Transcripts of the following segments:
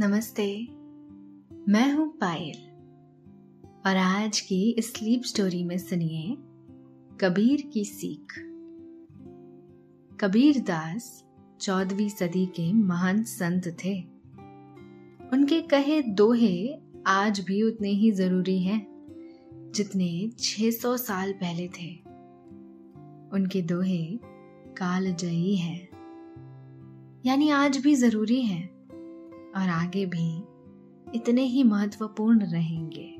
नमस्ते। मैं हूँ पायल। और आज की स्लीप स्टोरी में सुनिए कबीर की सीख। कबीर दास चौदहवीं सदी के महान संत थे। उनके कहे दोहे आज भी उतने ही ज़रूरी हैं, जितने 600 साल पहले थे। उनके दोहे कालजयी हैं, यानी आज भी ज़रूरी हैं। और आगे भी इतने ही महत्वपूर्ण रहेंगे।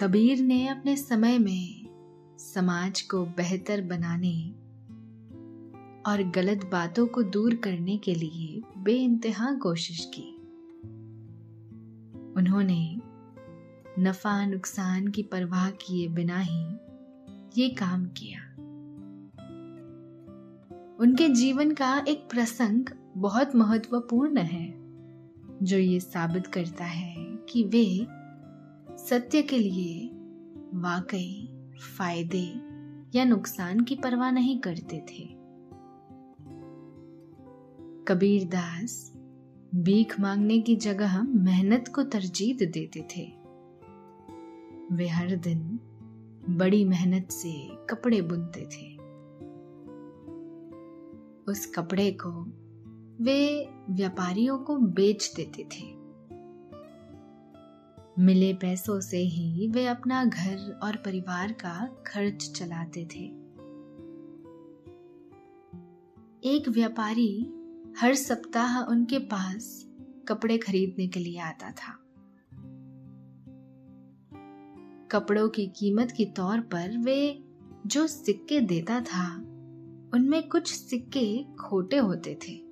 कबीर ने अपने समय में समाज को बेहतर बनाने और गलत बातों को दूर करने के लिए बेइंतहा कोशिश की। उन्होंने नफा नुकसान की परवाह किए बिना ही ये काम किया। उनके जीवन का एक प्रसंग बहुत महत्वपूर्ण है, जो ये साबित करता है कि वे सत्य के लिए वाकई फ़ायदे या नुकसान की परवाह नहीं करते थे। कबीर दास भीख मांगने की जगह मेहनत को तरजीह देते थे। वे हर दिन बड़ी मेहनत से कपड़े बुनते थे। उस कपड़े को वे व्यापारियों को बेच देते थे। मिले पैसों से ही वे अपना घर और परिवार का खर्च चलाते थे। एक व्यापारी हर सप्ताह उनके पास कपड़े खरीदने के लिए आता था। कपड़ों की कीमत के तौर पर वे जो सिक्के देता था, उनमें कुछ सिक्के खोटे होते थे।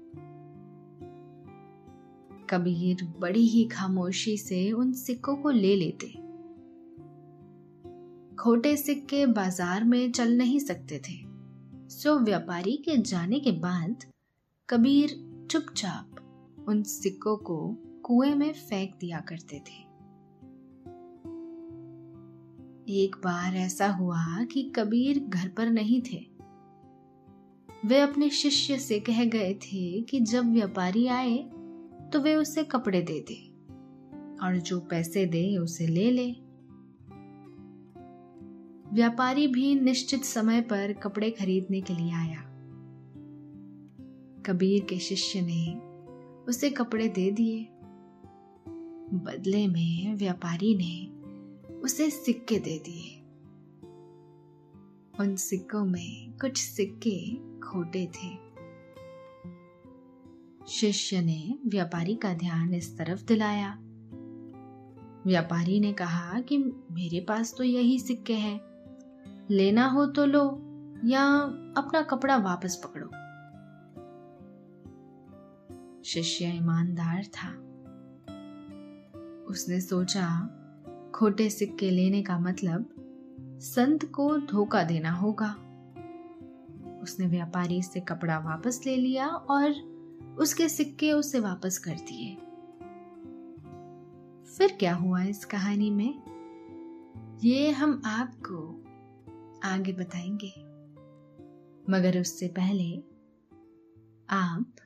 कबीर बड़ी ही खामोशी से उन सिक्कों को ले लेते। खोटे सिक्के बाज़ार में चल नहीं सकते थे। सो व्यापारी के जाने के बाद कबीर चुपचाप उन सिक्कों को कुएँ में फेंक दिया करते थे। एक बार ऐसा हुआ कि कबीर घर पर नहीं थे। वे अपने शिष्य से कह गए थे कि जब व्यापारी आए तो वे उसे कपड़े दे दे और जो पैसे दे उसे ले ले। व्यापारी भी निश्चित समय पर कपड़े खरीदने के लिए आया। कबीर के शिष्य ने उसे कपड़े दे दिए। बदले में व्यापारी ने उसे सिक्के दे दिए। उन सिक्कों में कुछ सिक्के खोटे थे। शिष्य ने व्यापारी का ध्यान इस तरफ़ दिलाया। व्यापारी ने कहा कि मेरे पास तो यही सिक्के हैं। लेना हो तो लो या अपना कपड़ा वापस पकड़ो। शिष्य ईमानदार था। उसने सोचा, खोटे सिक्के लेने का मतलब संत को धोखा देना होगा। उसने व्यापारी से कपड़ा वापस ले लिया और उसके सिक्के उसे वापस कर दिए। फिर क्या हुआ इस कहानी में? ये हम आपको आगे बताएँगे। मगर उससे पहले आप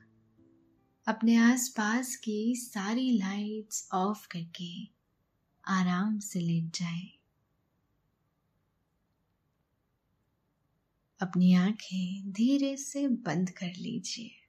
अपने आसपास की सारी लाइट्स ऑफ़ करके आराम से लेट जाएँ। अपनी आँखें धीरे से बंद कर लीजिए।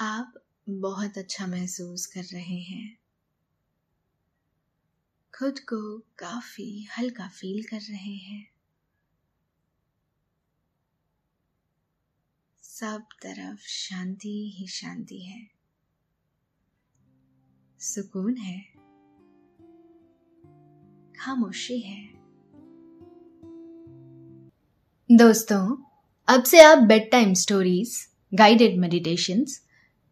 आप बहुत अच्छा महसूस कर रहे हैं। खुद को काफ़ी हल्का फील कर रहे हैं। सब तरफ़ शांति ही शांति है। सुकून है। खामोशी है। दोस्तों, अब से आप bed time stories guided meditations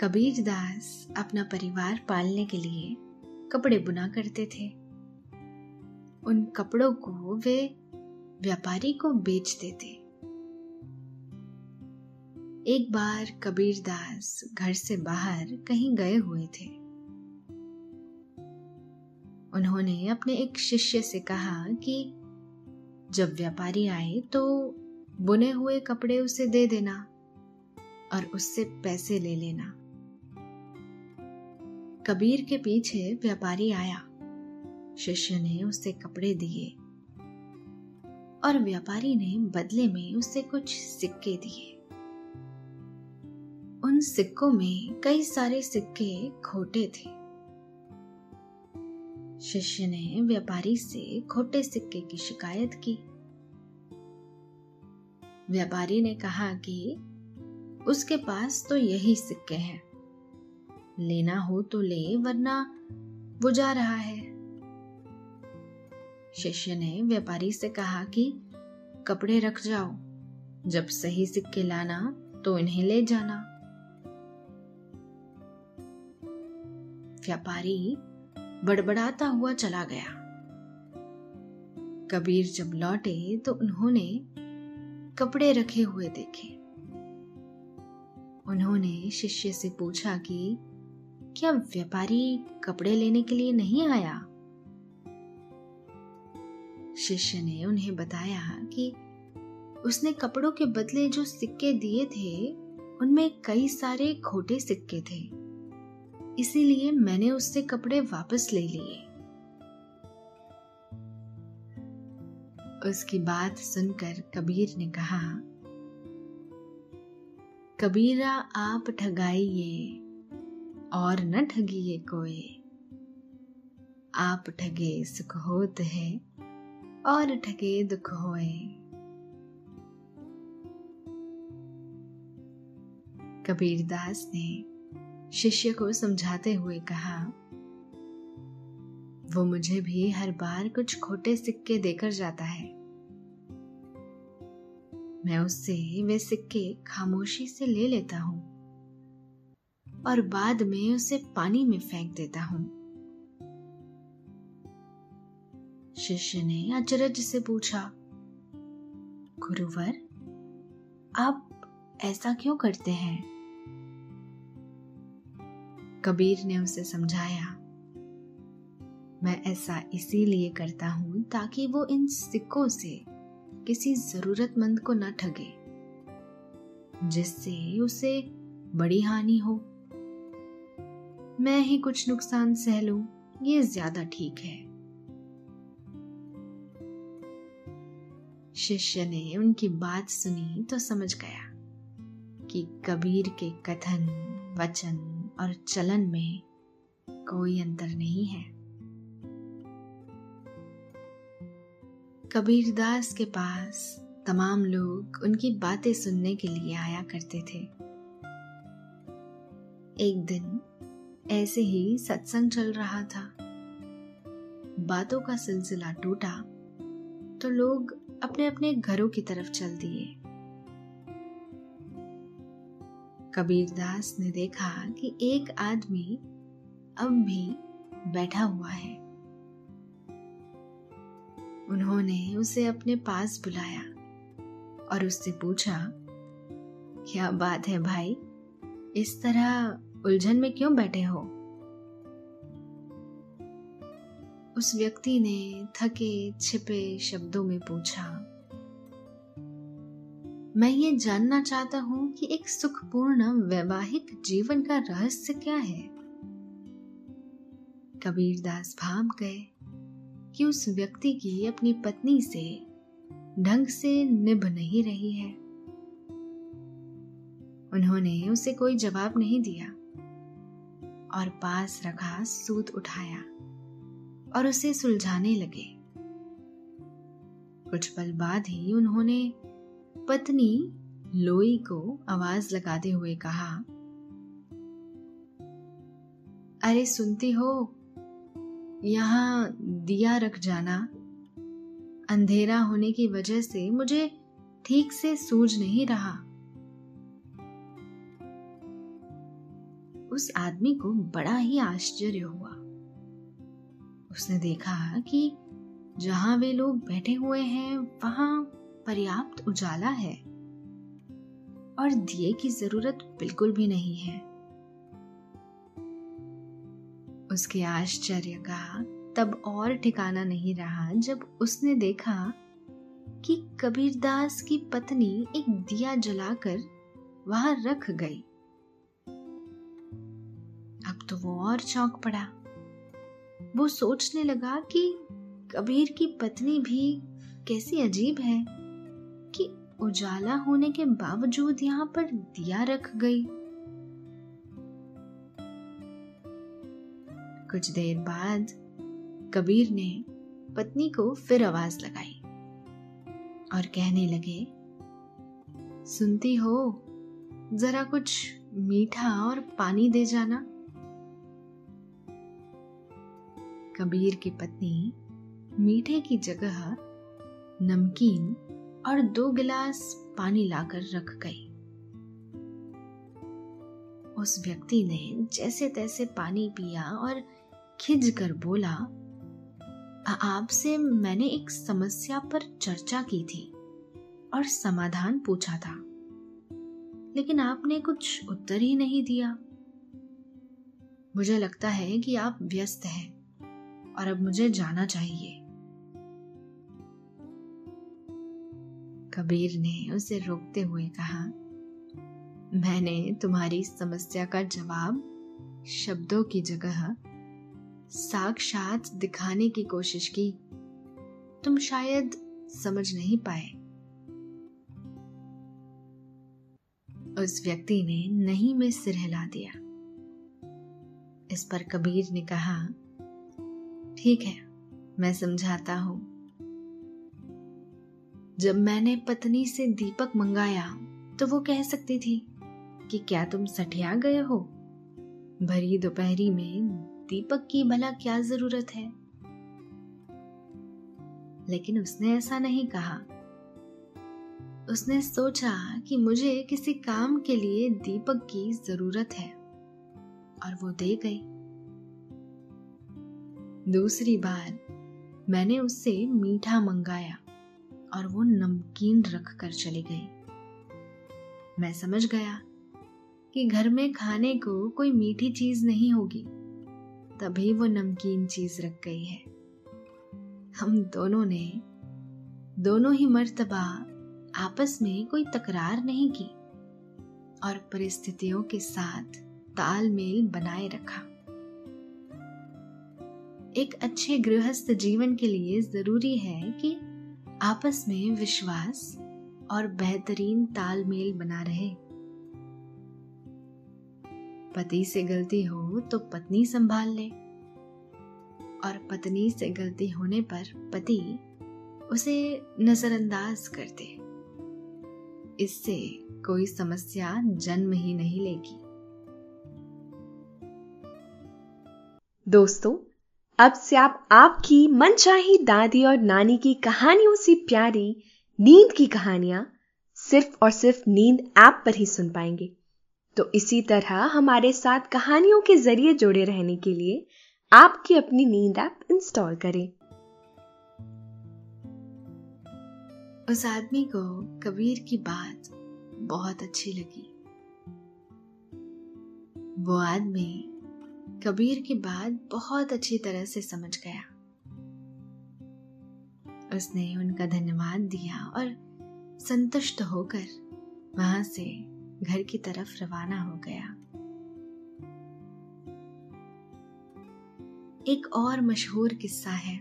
Kabir Das अपना परिवार पालने के लिए कपड़े बुना करते थे। उन कपड़ों को वे व्यापारी को बेचते थे एक बार कबीर दास घर से बाहर कहीं गए हुए थे। उन्होंने अपने एक शिष्य से कहा कि जब व्यापारी आए तो बुने हुए कपड़े उसे दे देना और उससे पैसे ले लेना। कबीर के पीछे व्यापारी आया। शिष्य ने उसे कपड़े दिए और व्यापारी ने बदले में उसे कुछ सिक्के दिए। उन सिक्कों में कई सारे सिक्के खोटे थे। शिष्य ने व्यापारी से खोटे सिक्के की शिकायत की। व्यापारी ने कहा कि उसके पास तो यही सिक्के हैं। लेना हो तो ले, वरना वो जा रहा है। शिष्य ने व्यापारी से कहा कि, कपड़े रख जाओ। जब सही सिक्के लाना तो इन्हें ले जाना। व्यापारी बड़बड़ाता हुआ चला गया। कबीर जब लौटे तो उन्होंने कपड़े रखे हुए देखे। उन्होंने शिष्य से पूछा कि क्या व्यापारी कपड़े लेने के लिए नहीं आया? शिष्य ने उन्हें बताया कि उसने कपड़ों के बदले जो सिक्के दिए थे, उनमें कई सारे खोटे सिक्के थे। इसीलिए मैंने उससे कपड़े वापस ले लिए। उसकी बात सुनकर कबीर ने कहा, कबीरा, आप ठगाइए। और न ठगिए कोई। आप ठगे सुख होत है और ठगे दुख होए। कबीर दास ने शिष्य को समझाते हुए कहा, वो मुझे भी हर बार कुछ खोटे सिक्के देकर जाता है। मैं उससे वे सिक्के खामोशी से ले लेता हूँ। और बाद में उसे पानी में फेंक देता हूँ। शिष्य ने अचरज से पूछा, गुरुवर, आप ऐसा क्यों करते हैं? कबीर ने उसे समझाया, मैं ऐसा इसीलिए करता हूँ ताकि वो इन सिक्कों से किसी जरूरतमंद को न ठगे, जिससे उसे बड़ी हानि हो। मैं ही कुछ नुकसान सह लूँ, ये ज़्यादा ठीक है। शिष्य ने उनकी बात सुनी तो समझ गया कि कबीर के कथन, वचन और चलन में कोई अंतर नहीं है। कबीरदास के पास तमाम लोग उनकी बातें सुनने के लिए आया करते थे। एक दिन ऐसे ही सत्संग चल रहा था। बातों का सिलसिला टूटा तो लोग अपने अपने घरों की तरफ़ चल दिए। कबीरदास ने देखा कि एक आदमी अब भी बैठा हुआ है। उन्होंने उसे अपने पास बुलाया और उससे पूछा, क्या बात है भाई? इस तरह उलझन में क्यों बैठे हो? उस व्यक्ति ने थके, छिपे शब्दों में पूछा, मैं ये जानना चाहता हूँ कि एक सुखपूर्ण, वैवाहिक जीवन का रहस्य क्या है? कबीरदास भाम गए कि उस व्यक्ति की अपनी पत्नी से ढंग से निभ नहीं रही है। उन्होंने उसे कोई जवाब नहीं दिया। और पास रखा सूत उठाया और उसे सुलझाने लगे। कुछ पल बाद ही उन्होंने पत्नी लोई को आवाज़ लगाते हुए कहा, अरे सुनती हो, यहाँ दिया रख जाना। अंधेरा होने की वजह से मुझे ठीक से सूझ नहीं रहा। उस आदमी को बड़ा ही आश्चर्य हुआ। उसने देखा कि जहाँ वे लोग बैठे हुए हैं, वहाँ पर्याप्त उजाला है। और दिए की ज़रूरत बिल्कुल भी नहीं है। उसके आश्चर्य का तब और ठिकाना नहीं रहा जब उसने देखा कि कबीरदास की पत्नी एक दिया जलाकर वहाँ रख गई। अब तो वो और चौंक पड़ा। वो सोचने लगा कि कबीर की पत्नी भी कैसी अजीब है कि उजाला होने के बावजूद यहाँ पर दिया रख गई। कुछ देर बाद कबीर ने पत्नी को फिर आवाज़ लगाई और कहने लगे, सुनती हो, जरा कुछ मीठा और पानी दे जाना। कबीर की पत्नी मीठे की जगह नमकीन और दो गिलास पानी लाकर रख गई। उस व्यक्ति ने जैसे तैसे पानी पिया और खिज कर बोला आपसे मैंने एक समस्या पर चर्चा की थी और समाधान पूछा था, लेकिन आपने कुछ उत्तर ही नहीं दिया। मुझे लगता है कि आप व्यस्त हैं। और अब मुझे जाना चाहिए। कबीर ने उसे रोकते हुए कहा, मैंने तुम्हारी समस्या का जवाब शब्दों की जगह साक्षात दिखाने की कोशिश की। तुम शायद समझ नहीं पाए। उस व्यक्ति ने नहीं में सिर हिला दिया। इस पर कबीर ने कहा ठीक है, मैं समझाता हूँ। जब मैंने पत्नी से दीपक मंगाया तो वो कह सकती थी कि क्या तुम सठिया गए हो? भरी दोपहरी में दीपक की भला क्या ज़रूरत है? लेकिन उसने ऐसा नहीं कहा। उसने सोचा कि मुझे किसी काम के लिए दीपक की ज़रूरत है, और वो दे गई। दूसरी बार मैंने उससे मीठा मंगाया और वो नमकीन रख कर चली गई। मैं समझ गया कि घर में खाने को कोई मीठी चीज़ नहीं होगी, तभी वो नमकीन चीज़ रख गई है। हम दोनों ने, दोनों ही मर्तबा आपस में कोई तकरार नहीं की और परिस्थितियों के साथ तालमेल बनाए रखा। एक अच्छे गृहस्थ जीवन के लिए ज़रूरी है कि आपस में विश्वास और बेहतरीन तालमेल बना रहे। पति से गलती हो तो पत्नी संभाल ले। और पत्नी से गलती होने पर पति उसे नजरअंदाज कर दे। इससे कोई समस्या जन्म ही नहीं लेगी। दोस्तों अब से आप, आपकी मनचाही दादी और नानी की कहानियों से प्यारी नींद की कहानियाँ सिर्फ़ और सिर्फ़ नींद ऐप पर ही सुन पाएँगे। तो इसी तरह हमारे साथ कहानियों के ज़रिए जुड़े रहने के लिए आपकी अपनी नींद ऐप इंस्टॉल करें। उस आदमी को कबीर की बात बहुत अच्छी लगी। वो आदमी कबीर की बात बहुत अच्छी तरह से समझ गया। उसने उनका धन्यवाद दिया और संतुष्ट होकर वहाँ से घर की तरफ़ रवाना हो गया। एक और मशहूर किस्सा है।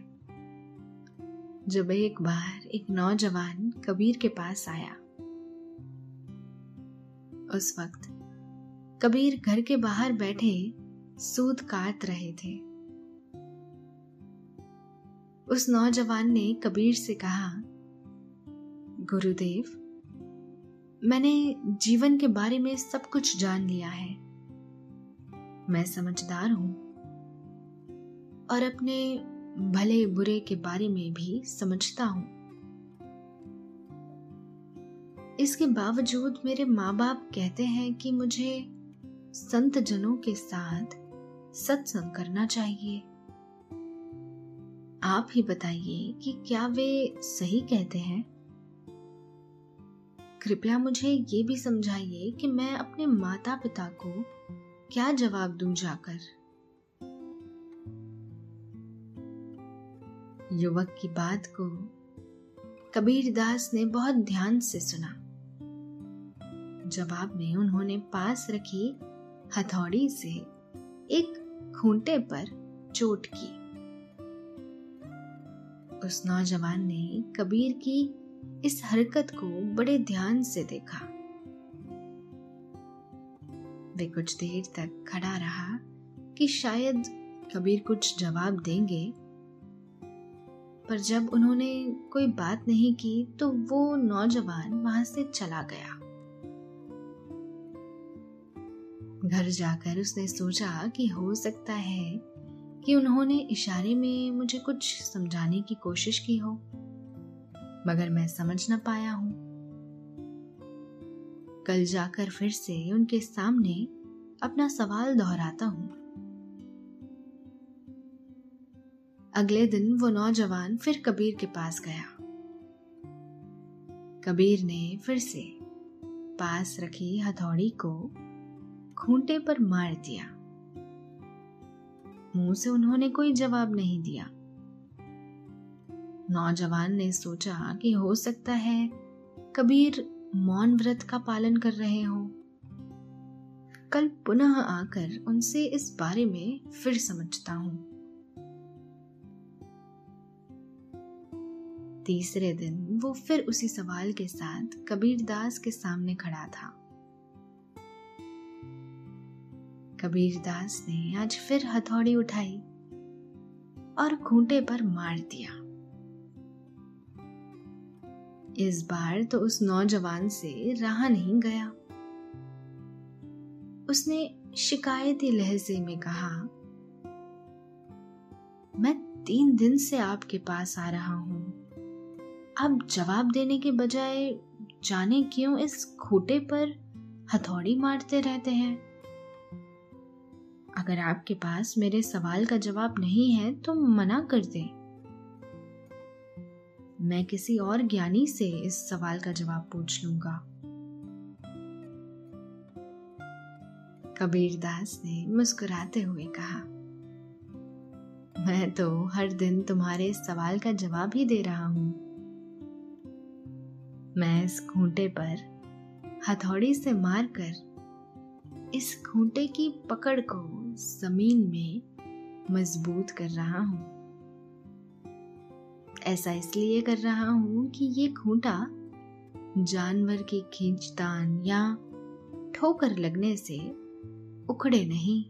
जब एक बार एक नौजवान कबीर के पास आया। उस वक्त कबीर घर के बाहर बैठे सूद काट रहे थे। उस नौजवान ने कबीर से कहा, गुरुदेव, मैंने जीवन के बारे में सब कुछ जान लिया है। मैं समझदार हूँ और अपने भले बुरे के बारे में भी समझता हूँ। इसके बावजूद मेरे माँ बाप कहते हैं कि मुझे संत जनों के साथ सत्संग करना चाहिए। आप ही बताइए कि क्या वे सही कहते हैं? कृपया मुझे ये भी समझाइए कि मैं अपने माता पिता को क्या जवाब दूँ जाकर। युवक की बात को कबीर दास ने बहुत ध्यान से सुना। जवाब में उन्होंने पास रखी हथौड़ी से एक खूंटे पर चोट की। उस नौजवान ने कबीर की इस हरकत को बड़े ध्यान से देखा। वे कुछ देर तक खड़ा रहा कि शायद कबीर कुछ जवाब देंगे। पर जब उन्होंने कोई बात नहीं की तो वो नौजवान वहाँ से चला गया। घर जाकर उसने सोचा कि हो सकता है कि उन्होंने इशारे में मुझे कुछ समझाने की कोशिश की हो, मगर मैं समझ न पाया हूँ। कल जाकर फिर से उनके सामने अपना सवाल दोहराता हूँ। अगले दिन वो नौजवान फिर कबीर के पास गया। कबीर ने फिर से पास रखी हथौड़ी को खूंटे पर मार दिया। मुँह से उन्होंने कोई जवाब नहीं दिया। नौजवान ने सोचा कि हो सकता है कबीर मौन व्रत का पालन कर रहे हो। कल पुनः आकर उनसे इस बारे में फिर समझता हूँ। तीसरे दिन वो फिर उसी सवाल के साथ कबीर दास के सामने खड़ा था। कबीर दास ने आज फिर हथौड़ी उठाई और खूंटे पर मार दिया। इस बार तो उस नौजवान से रहा नहीं गया। उसने शिकायती लहजे में कहा, मैं तीन दिन से आपके पास आ रहा हूँ। अब जवाब देने के बजाय जाने क्यों इस खूटे पर हथौड़ी मारते रहते हैं? अगर आपके पास मेरे सवाल का जवाब नहीं है तो मना कर दें। मैं किसी और ज्ञानी से इस सवाल का जवाब पूछ लूँगा। कबीर दास ने मुस्कुराते हुए कहा, मैं तो हर दिन तुम्हारे सवाल का जवाब ही दे रहा हूँ। मैं इस खूंटे पर हथौड़ी से मारकर इस खूंटे की पकड़ को ज़मीन में मज़बूत कर रहा हूँ। ऐसा इसलिए कर रहा हूँ कि ये खूंटा जानवर की खींचतान या ठोकर लगने से उखड़े नहीं।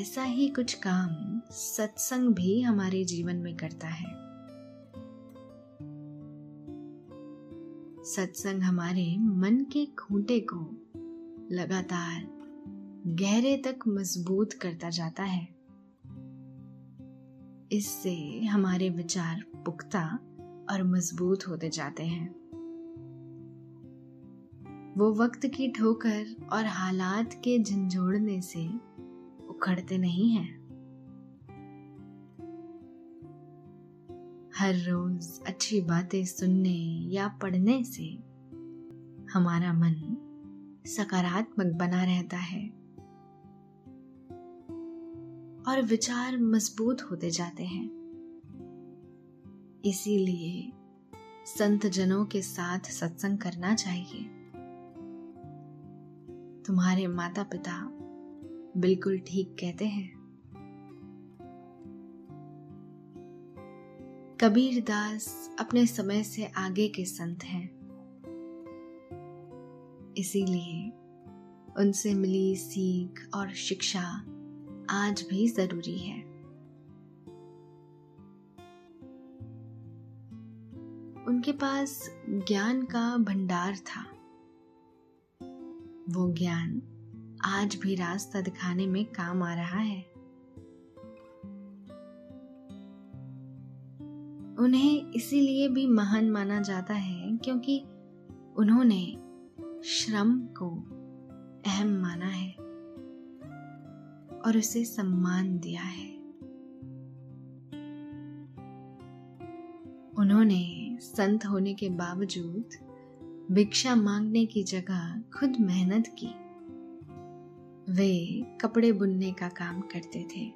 ऐसा ही कुछ काम सत्संग भी हमारे जीवन में करता है। सत्संग हमारे मन के खूंटे को लगातार गहरे तक मज़बूत करता जाता है। इससे हमारे विचार पुख्ता और मज़बूत होते जाते हैं। वो वक्त की ठोकर और हालात के झंझोड़ने से उखड़ते नहीं हैं। हर रोज अच्छी बातें सुनने या पढ़ने से हमारा मन सकारात्मक बना रहता है और विचार मज़बूत होते जाते हैं। इसीलिए संत जनों के साथ सत्संग करना चाहिए। तुम्हारे माता पिता बिल्कुल ठीक कहते हैं। कबीर दास अपने समय से आगे के संत हैं। इसीलिए उनसे मिली सीख और शिक्षा आज भी ज़रूरी है। उनके पास ज्ञान का भंडार था। वो ज्ञान आज भी रास्ता दिखाने में काम आ रहा है। उन्हें इसीलिए भी महान माना जाता है क्योंकि उन्होंने श्रम को अहम माना है और उसे सम्मान दिया है। उन्होंने संत होने के बावजूद भिक्षा मांगने की जगह खुद मेहनत की। वे कपड़े बुनने का काम करते थे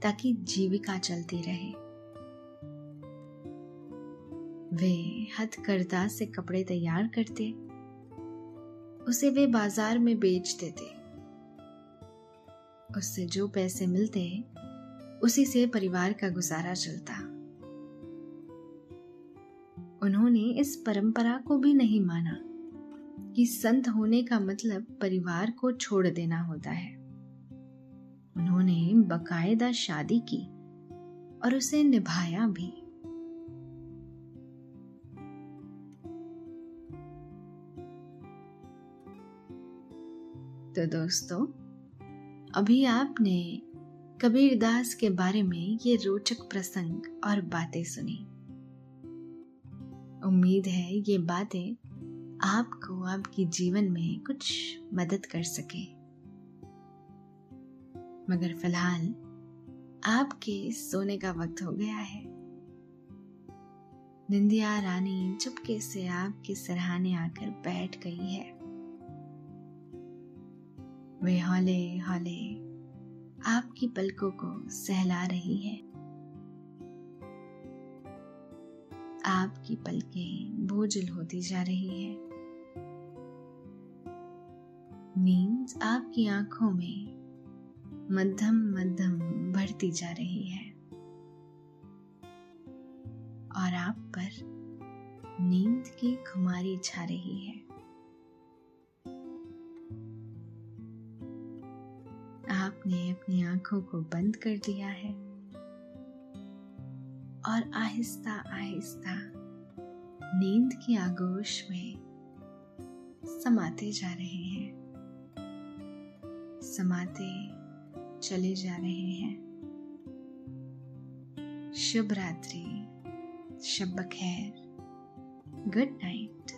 ताकि जीविका चलती रहे। वे हथकरघा से कपड़े तैयार करते उसे वे बाज़ार में बेच देते। उससे जो पैसे मिलते, उसी से परिवार का गुजारा चलता। उन्होंने इस परंपरा को भी नहीं माना कि संत होने का मतलब परिवार को छोड़ देना होता है। उन्होंने बकायदा शादी की और उसे निभाया भी। तो दोस्तों, अभी आपने कबीर दास के बारे में ये रोचक प्रसंग और बातें सुनी। उम्मीद है ये बातें आपको आपके जीवन में कुछ मदद कर सके। मगर फ़िलहाल, आपके सोने का वक्त हो गया है। निंदिया रानी चुपके से आपके सराहने आकर बैठ गई है। वे हौले हौले आपकी पलकों को सहला रही है। आपकी पलकें बोझल होती जा रही है। नींद आपकी आँखों में मध्यम मध्यम बढ़ती जा रही है। और आप पर नींद की खुमारी छा रही है। आपने अपनी आँखों को बंद कर दिया है और आहिस्ता आहिस्ता नींद की आगोश में समाते जा रहे हैं। समाते चले जा रहे हैं। शुभ रात्रि शब खैर। गुड नाइट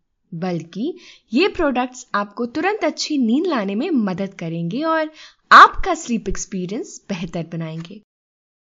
बल्कि ये प्रोडक्ट्स आपको तुरंत अच्छी नींद लाने में मदद करेंगे और आपका स्लीप एक्सपीरियंस बेहतर बनाएँगे।